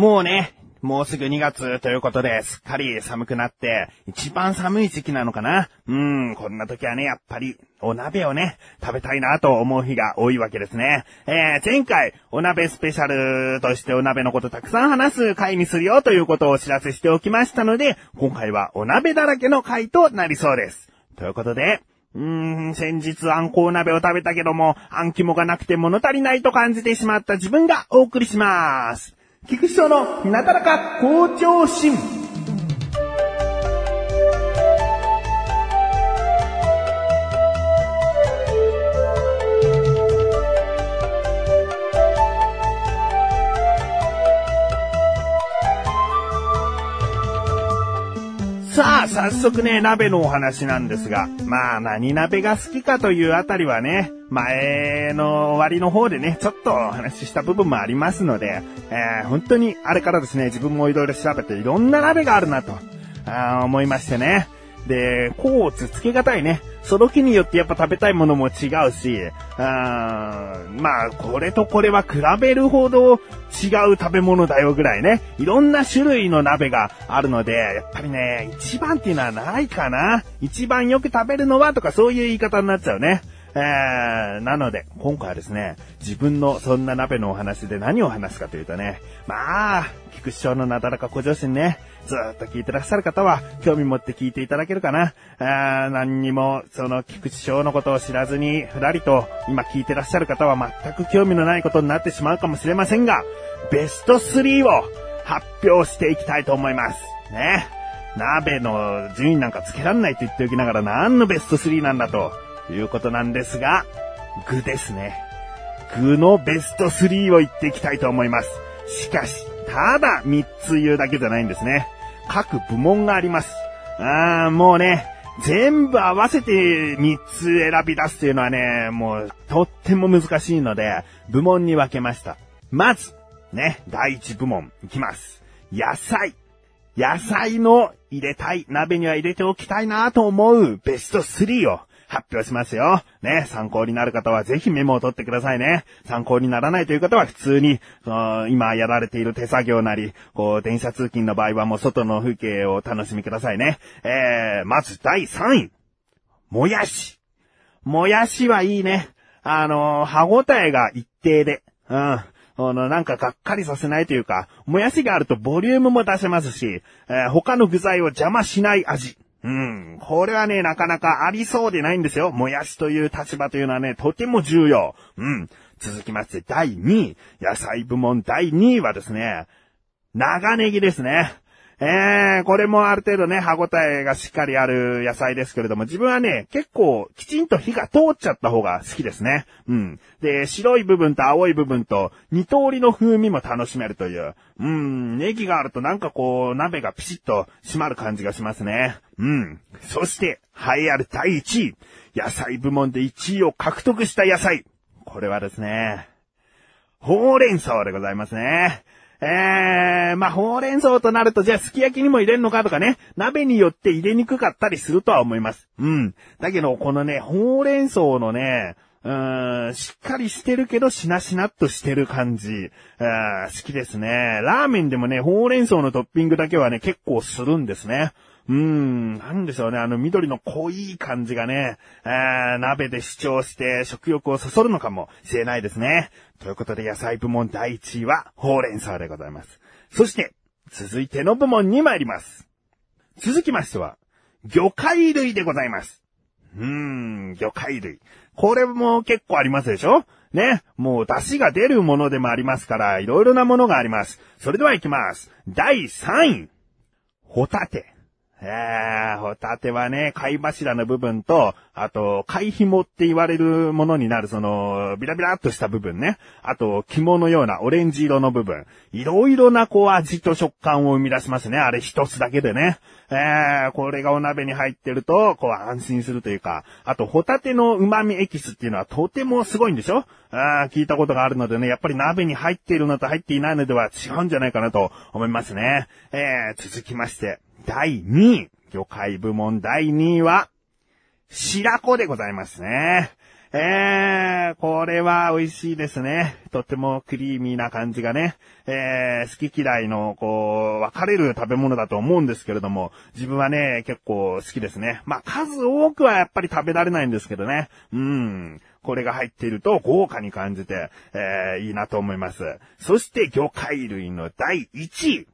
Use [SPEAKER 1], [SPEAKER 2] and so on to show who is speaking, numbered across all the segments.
[SPEAKER 1] もうね、もうすぐ2月ということで、すっかり寒くなって、一番寒い時期なのかなうん、こんな時はね、やっぱり、お鍋をね、食べたいなと思う日が多いわけですね。えー、前回、お鍋スペシャルとしてお鍋のことたくさん話す回にするよということをお知らせしておきましたので、今回はお鍋だらけの回となりそうです。ということで、うーん、先日あんこう鍋を食べたけども、あん肝がなくて物足りないと感じてしまった自分がお送りします。菊池翔のなだらか向上心。早速ね、鍋のお話なんですが、まあ、何鍋が好きかというあたりはね、前の終わりの方でね、ちょっとお話しした部分もありますので、えー、本当にあれからですね、自分もいろいろ調べていろんな鍋があるなと、あ思いましてね。で、こうつつけがたいね。その日によってやっぱ食べたいものも違うし、あまあ、これとこれは比べるほど違う食べ物だよぐらいね。いろんな種類の鍋があるので、やっぱりね、一番っていうのはないかな。一番よく食べるのはとかそういう言い方になっちゃうね。えー、なので、今回はですね、自分のそんな鍋のお話で何を話すかというとね、まあ、菊師匠のなだらか小上心ね、ずっと聞いてらっしゃる方は、興味持って聞いていただけるかな。あー何にも、その菊池翔のことを知らずに、ふらりと、今聞いてらっしゃる方は全く興味のないことになってしまうかもしれませんが、ベスト3を発表していきたいと思います。ね。鍋の順位なんかつけらんないと言っておきながら何のベスト3なんだということなんですが、具ですね。具のベスト3を言っていきたいと思います。しかし、ただ3つ言うだけじゃないんですね。各部門があります。あーもうね、全部合わせて3つ選び出すっていうのはね、もうとっても難しいので、部門に分けました。まず、ね、第1部門いきます。野菜。野菜の入れたい、鍋には入れておきたいなと思うベスト3を発表しますよ。ね、参考になる方はぜひメモを取ってくださいね。参考にならないという方は普通に、今やられている手作業なり、こう、電車通勤の場合はもう外の風景を楽しみくださいね。えー、まず第3位。もやし。もやしはいいね。あの歯応えが一定で。うん。あの、なんかがっかりさせないというか、もやしがあるとボリュームも出せますし、えー、他の具材を邪魔しない味。うん。これはね、なかなかありそうでないんですよ。もやしという立場というのはね、とても重要。うん。続きまして、第2位。野菜部門第2位はですね、長ネギですね。えー、これもある程度ね、歯応えがしっかりある野菜ですけれども、自分はね、結構きちんと火が通っちゃった方が好きですね。うん。で、白い部分と青い部分と二通りの風味も楽しめるという。うん、ネギがあるとなんかこう、鍋がピシッと締まる感じがしますね。うん。そして、栄えある第1位。野菜部門で1位を獲得した野菜。これはですね、ほうれん草でございますね。えー、まあ、ほうれん草となると、じゃあ、すき焼きにも入れんのかとかね、鍋によって入れにくかったりするとは思います。うん。だけど、このね、ほうれん草のね、うん、しっかりしてるけど、しなしなっとしてる感じ、好きですね。ラーメンでもね、ほうれん草のトッピングだけはね、結構するんですね。うーん、なんでしょうね、あの緑の濃い感じがね、えー鍋で主張して食欲をそそるのかもしれないですね。ということで野菜部門第1位はほうれん草でございます。そして、続いての部門に参ります。続きましては、魚介類でございます。うーん、魚介類。これも結構ありますでしょ？ね。もう出汁が出るものでもありますから、いろいろなものがあります。それでは行きます。第3位。ホタテ。えー、ホタテはね、貝柱の部分と、あと、貝紐って言われるものになる、その、ビラビラっとした部分ね。あと、肝のようなオレンジ色の部分。いろいろな、こう、味と食感を生み出しますね。あれ一つだけでね。えー、これがお鍋に入ってると、こう、安心するというか。あと、ホタテの旨味エキスっていうのはとてもすごいんでしょあ聞いたことがあるのでね、やっぱり鍋に入っているのと入っていないのでは違うんじゃないかなと思いますね。えー、続きまして。第2位、魚介部門第2位は、白子でございますね。えー、これは美味しいですね。とってもクリーミーな感じがね、えー、好き嫌いの、こう、分かれる食べ物だと思うんですけれども、自分はね、結構好きですね。まあ、数多くはやっぱり食べられないんですけどね。うん。これが入っていると豪華に感じて、えー、いいなと思います。そして魚介類の第1位。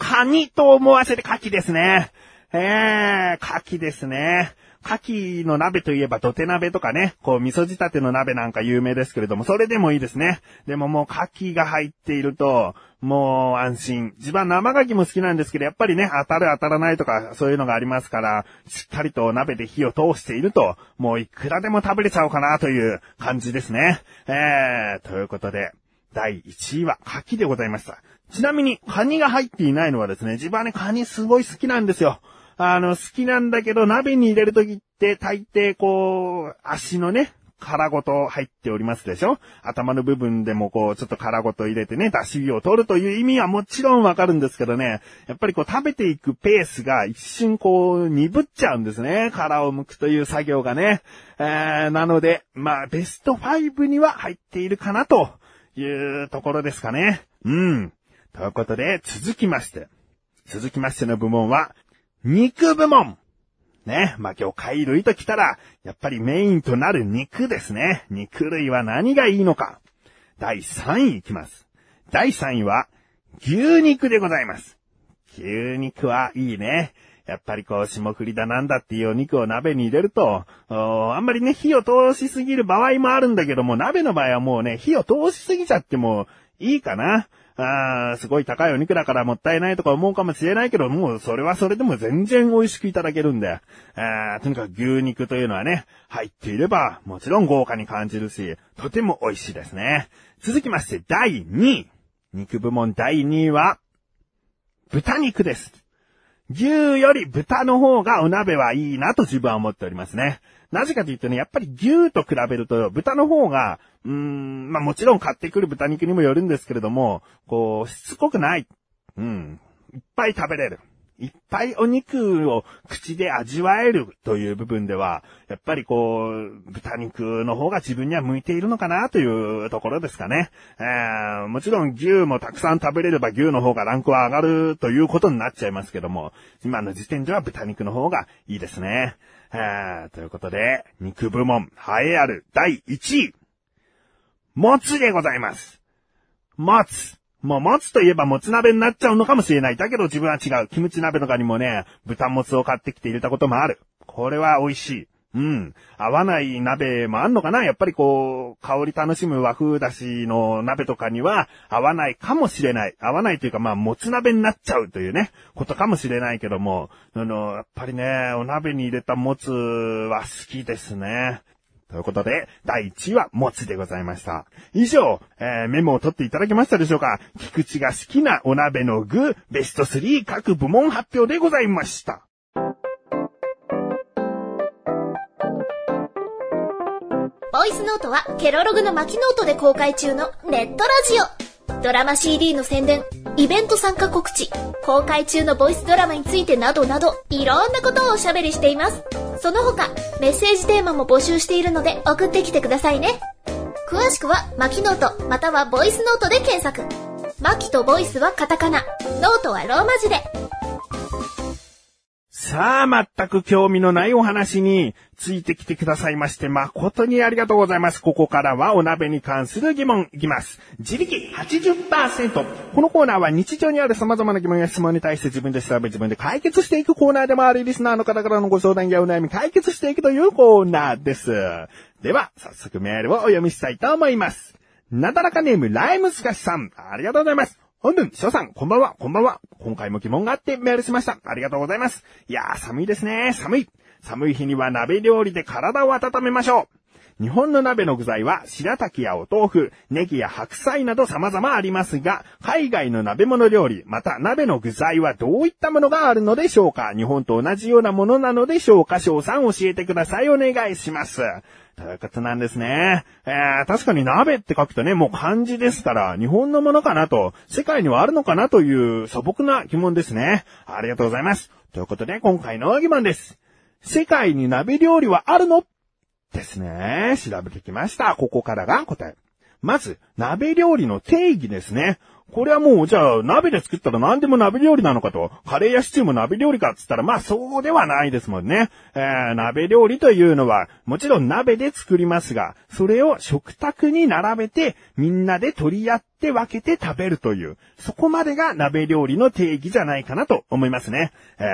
[SPEAKER 1] カニと思わせて牡蠣ですね。えー、牡蠣ですね。牡蠣の鍋といえば土手鍋とかね、こう味噌仕立ての鍋なんか有名ですけれども、それでもいいですね。でももう牡蠣が入っていると、もう安心。自分は生牡蠣も好きなんですけど、やっぱりね、当たる当たらないとか、そういうのがありますから、しっかりと鍋で火を通していると、もういくらでも食べれちゃおうかなという感じですね。えー、ということで、第1位は牡蠣でございました。ちなみに、カニが入っていないのはですね、自分はね、カニすごい好きなんですよ。あの、好きなんだけど、鍋に入れるときって大抵こう、足のね、殻ごと入っておりますでしょ？頭の部分でもこう、ちょっと殻ごと入れてね、出汁を取るという意味はもちろんわかるんですけどね、やっぱりこう食べていくペースが一瞬こう、鈍っちゃうんですね。殻を剥くという作業がね。えー、なので、まあ、ベスト5には入っているかなというところですかね。うん。ということで、続きまして。続きましての部門は、肉部門ね。まあ、魚介類ときたら、やっぱりメインとなる肉ですね。肉類は何がいいのか。第3位いきます。第3位は、牛肉でございます。牛肉はいいね。やっぱりこう、霜降りだなんだっていうお肉を鍋に入れると、あんまりね、火を通しすぎる場合もあるんだけども、鍋の場合はもうね、火を通しすぎちゃってもいいかな。あすごい高いお肉だからもったいないとか思うかもしれないけど、もうそれはそれでも全然美味しくいただけるんで、あとにかく牛肉というのはね、入っていれば、もちろん豪華に感じるし、とても美味しいですね。続きまして、第2位。肉部門第2位は、豚肉です。牛より豚の方がお鍋はいいなと自分は思っておりますね。なぜかというとね、やっぱり牛と比べると豚の方が、うーん、まあもちろん買ってくる豚肉にもよるんですけれども、こう、しつこくない。うん。いっぱい食べれる。いっぱいお肉を口で味わえるという部分では、やっぱりこう、豚肉の方が自分には向いているのかなというところですかね。えー、もちろん牛もたくさん食べれれば牛の方がランクは上がるということになっちゃいますけども、今の時点では豚肉の方がいいですね。はあ、ということで、肉部門、栄えある第1位、もつでございます。もつ。もう、もつといえばもつ鍋になっちゃうのかもしれない。だけど自分は違う。キムチ鍋とかにもね、豚もつを買ってきて入れたこともある。これは美味しい。うん。合わない鍋もあんのかな？やっぱりこう、香り楽しむ和風だしの鍋とかには合わないかもしれない。合わないというかまあ、もつ鍋になっちゃうというね、ことかもしれないけども、あの、やっぱりね、お鍋に入れたもつは好きですね。ということで、第1位は、もつでございました。以上、えー、メモを取っていただけましたでしょうか？菊池が好きなお鍋の具、ベスト3各部門発表でございました。
[SPEAKER 2] ボイスノートはケロログの巻ノートで公開中のネットラジオ。ドラマ CD の宣伝、イベント参加告知、公開中のボイスドラマについてなどなど、いろんなことをおしゃべりしています。その他、メッセージテーマも募集しているので送ってきてくださいね。詳しくは、マキノート、またはボイスノートで検索。マキとボイスはカタカナ、ノートはローマ字で。
[SPEAKER 1] さあ、全く興味のないお話についてきてくださいまして、誠にありがとうございます。ここからはお鍋に関する疑問いきます。自力80%。このコーナーは日常にある様々な疑問や質問に対して自分で調べ自分で解決していくコーナーでもあるリスナーの方からのご相談やお悩み解決していくというコーナーです。では、早速メールをお読みしたいと思います。なだらかネームライムスカシさん、ありがとうございます。本文、翔さん、こんばんは、こんばんは。今回も疑問があってメールしました。ありがとうございます。いやー、寒いですね。寒い。寒い日には鍋料理で体を温めましょう。日本の鍋の具材は白滝やお豆腐、ネギや白菜など様々ありますが、海外の鍋物料理、また鍋の具材はどういったものがあるのでしょうか？日本と同じようなものなのでしょうか？翔さん教えてください。お願いします。ということなんですね。えー、確かに鍋って書くとね、もう漢字ですから、日本のものかなと、世界にはあるのかなという素朴な疑問ですね。ありがとうございます。ということで、今回の疑問です。世界に鍋料理はあるの？ですね。調べてきました。ここからが答え。まず、鍋料理の定義ですね。これはもう、じゃあ、鍋で作ったら何でも鍋料理なのかと。カレーやシチューも鍋料理かって言ったら、まあそうではないですもんね。えー、鍋料理というのは、もちろん鍋で作りますが、それを食卓に並べて、みんなで取り合って分けて食べるという、そこまでが鍋料理の定義じゃないかなと思いますね。え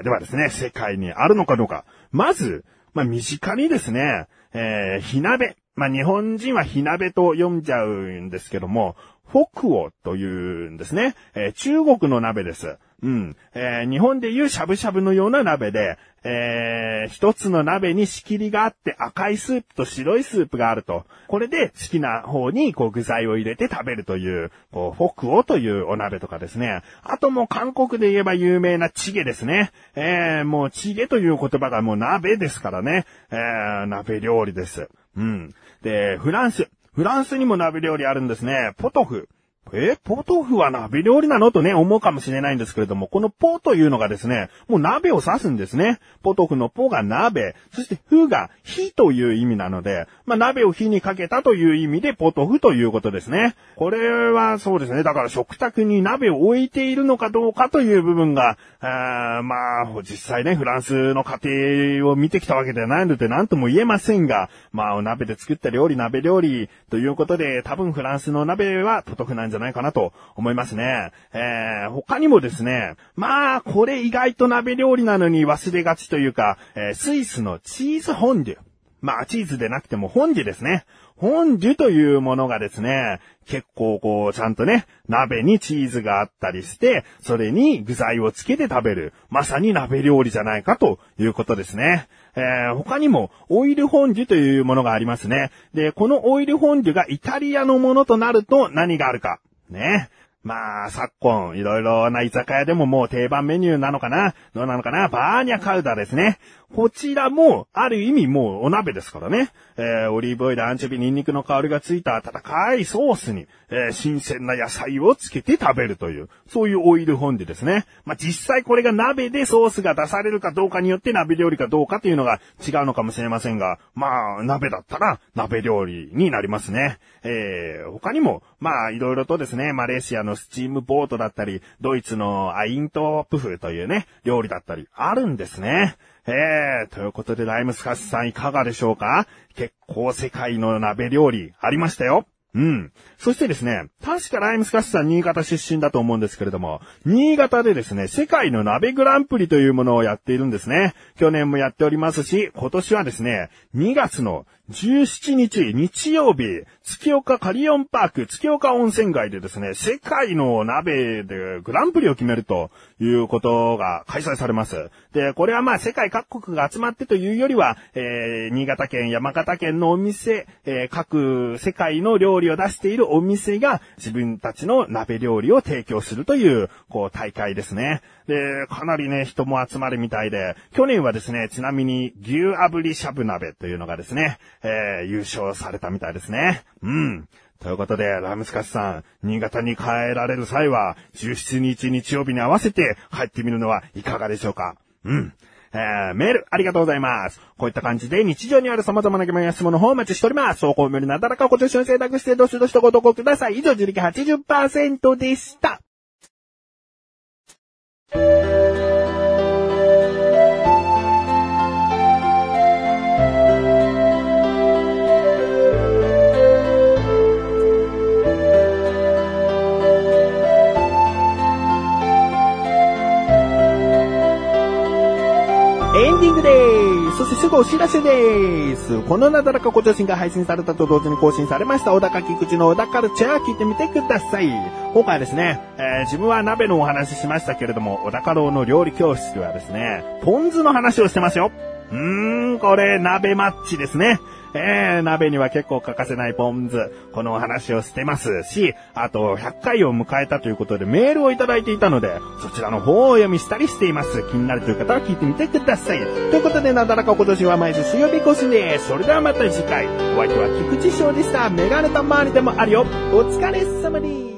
[SPEAKER 1] ー、ではですね、世界にあるのかどうか。まず、まあ身近にですね、えー、火鍋。まあ、日本人は火鍋と読んじゃうんですけども、北欧というんですね。えー、中国の鍋です。うん。えー、日本でいうしゃぶしゃぶのような鍋で、えー、一つの鍋に仕切りがあって赤いスープと白いスープがあると。これで好きな方にこう具材を入れて食べるという、こう、フォクオというお鍋とかですね。あともう韓国で言えば有名なチゲですね。えー、もうチゲという言葉がもう鍋ですからね。えー、鍋料理です。うん。で、フランス。フランスにも鍋料理あるんですね。ポトフ。え、ポトフは鍋料理なのとね、思うかもしれないんですけれども、このポというのがですね、もう鍋を指すんですね。ポトフのポが鍋、そしてフが火という意味なので、まあ鍋を火にかけたという意味でポトフということですね。これはそうですね、だから食卓に鍋を置いているのかどうかという部分が、あまあ、実際ね、フランスの家庭を見てきたわけではないので何とも言えませんが、まあ、お鍋で作った料理、鍋料理ということで、多分フランスの鍋はポトフなんじゃじゃないかなと思いますね。えー、他にもですね、まあ、これ意外と鍋料理なのに忘れがちというか、えー、スイスのチーズフォンデュ。まあ、チーズでなくてもフォンデュですね。フォンデュというものがですね、結構こう、ちゃんとね、鍋にチーズがあったりして、それに具材をつけて食べる。まさに鍋料理じゃないかということですね。えー、他にも、オイルフォンデュというものがありますね。で、このオイルフォンデュがイタリアのものとなると何があるか。ね。まあ、昨今、いろいろな居酒屋でももう定番メニューなのかな？どうなのかな？バーニャカウダですね。こちらも、ある意味もうお鍋ですからね。えー、オリーブオイル、アンチョビ、ニンニクの香りがついた温かいソースに、えー、新鮮な野菜をつけて食べるという、そういうオイルフォンデですね。まあ、実際これが鍋でソースが出されるかどうかによって鍋料理かどうかというのが違うのかもしれませんが、まあ、鍋だったら鍋料理になりますね。えー、他にも、まあ、いろいろとですね、マレーシアのスチームボートだったり、ドイツのアイントープフというね、料理だったり、あるんですね。えー、ということでライムスカッシュさんいかがでしょうか？結構世界の鍋料理ありましたよ。うん。そしてですね、確かライムスカッシュさん新潟出身だと思うんですけれども、新潟でですね、世界の鍋グランプリというものをやっているんですね。去年もやっておりますし、今年はですね、2月の17日日曜日、月岡カリオンパーク、月岡温泉街でですね、世界の鍋でグランプリを決めるということが開催されます。で、これはまあ世界各国が集まってというよりは、えー、新潟県、山形県のお店、えー、各世界の料理を出しているお店が自分たちの鍋料理を提供するという、こう大会ですね。で、かなりね、人も集まるみたいで、去年はですね、ちなみに牛炙りしゃぶ鍋というのがですね、えー、優勝されたみたいですね。うん。ということで、ラムスカスさん、新潟に帰られる際は、17日日曜日に合わせて帰ってみるのはいかがでしょうか？うん。えー、メール、ありがとうございます。こういった感じで日常にある様々な疑問や質問の方をお待ちしております。走行メールなだらかご助手を選択して、どしどしとご投稿ください。以上、自力80%でした。す。ぐお知らせです。このなだらかご助身が配信されたと同時に更新されました小高菊池の小高カルチャー聞いてみてください。今回はですね、えー自分は鍋のお話ししましたけれども、小高郎の料理教室ではですね、ポン酢の話をしてますよ。うーん、これ鍋マッチですね。えー、鍋には結構欠かせないポン酢。このお話をしてますし、あと100回を迎えたということでメールをいただいていたので、そちらの方をお読みしたりしています。気になるという方は聞いてみてください。ということで、なだらか今年は毎週水曜日更新です。それではまた次回。お相手は菊池翔でした。メガネたまわりでもあるよ。お疲れ様です。